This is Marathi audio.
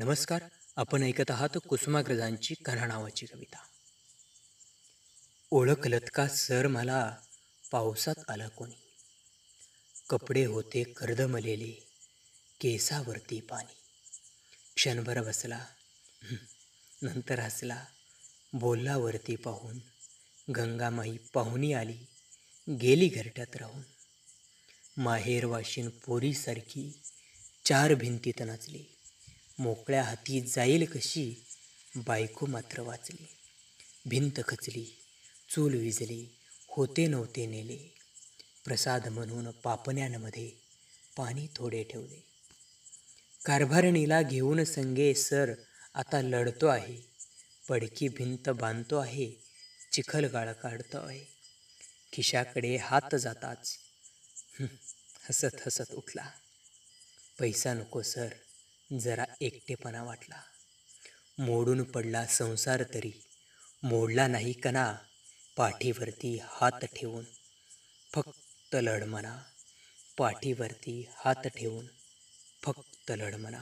नमस्कार. आपण ऐकत आहात कुसुमाग्रजांची कन्हा नावाची कविता. ओळखलत का सर मला? पावसात आला कोणी? कपडे होते कर्दमलेले केसावरती पाणी. क्षणभर बसला नंतर हसला बोललावरती पाहून गंगामाई पाहुणी आली गेली घरट्यात राहून. माहेर वाशिन पोरीसारखी चार भिंतीत नाचली. मोकळ्या हाती जाईल कशी? बायको मात्र वाचली. भिंत खचली. चूल विजली. होते नव्हते नेले. प्रसाद म्हणून पापण्यांमध्ये पाणी थोडे ठेवले. कारभारणीला घेऊन संगे सर आता लढतो आहे. पडकी भिंत बांधतो आहे. चिखलगाळ काढतो आहे. खिशाकडे हात जाताच. हसत हसत उठला. पैसा नको सर. जरा एकटेपणा वाटला. मोडून पडला संसार तरी. मोडला नाही कणा. पाठीवरती हात ठेवून. फक्त लढ म्हणा पाठीवरती हात ठेवून. फक्त लढ म्हणा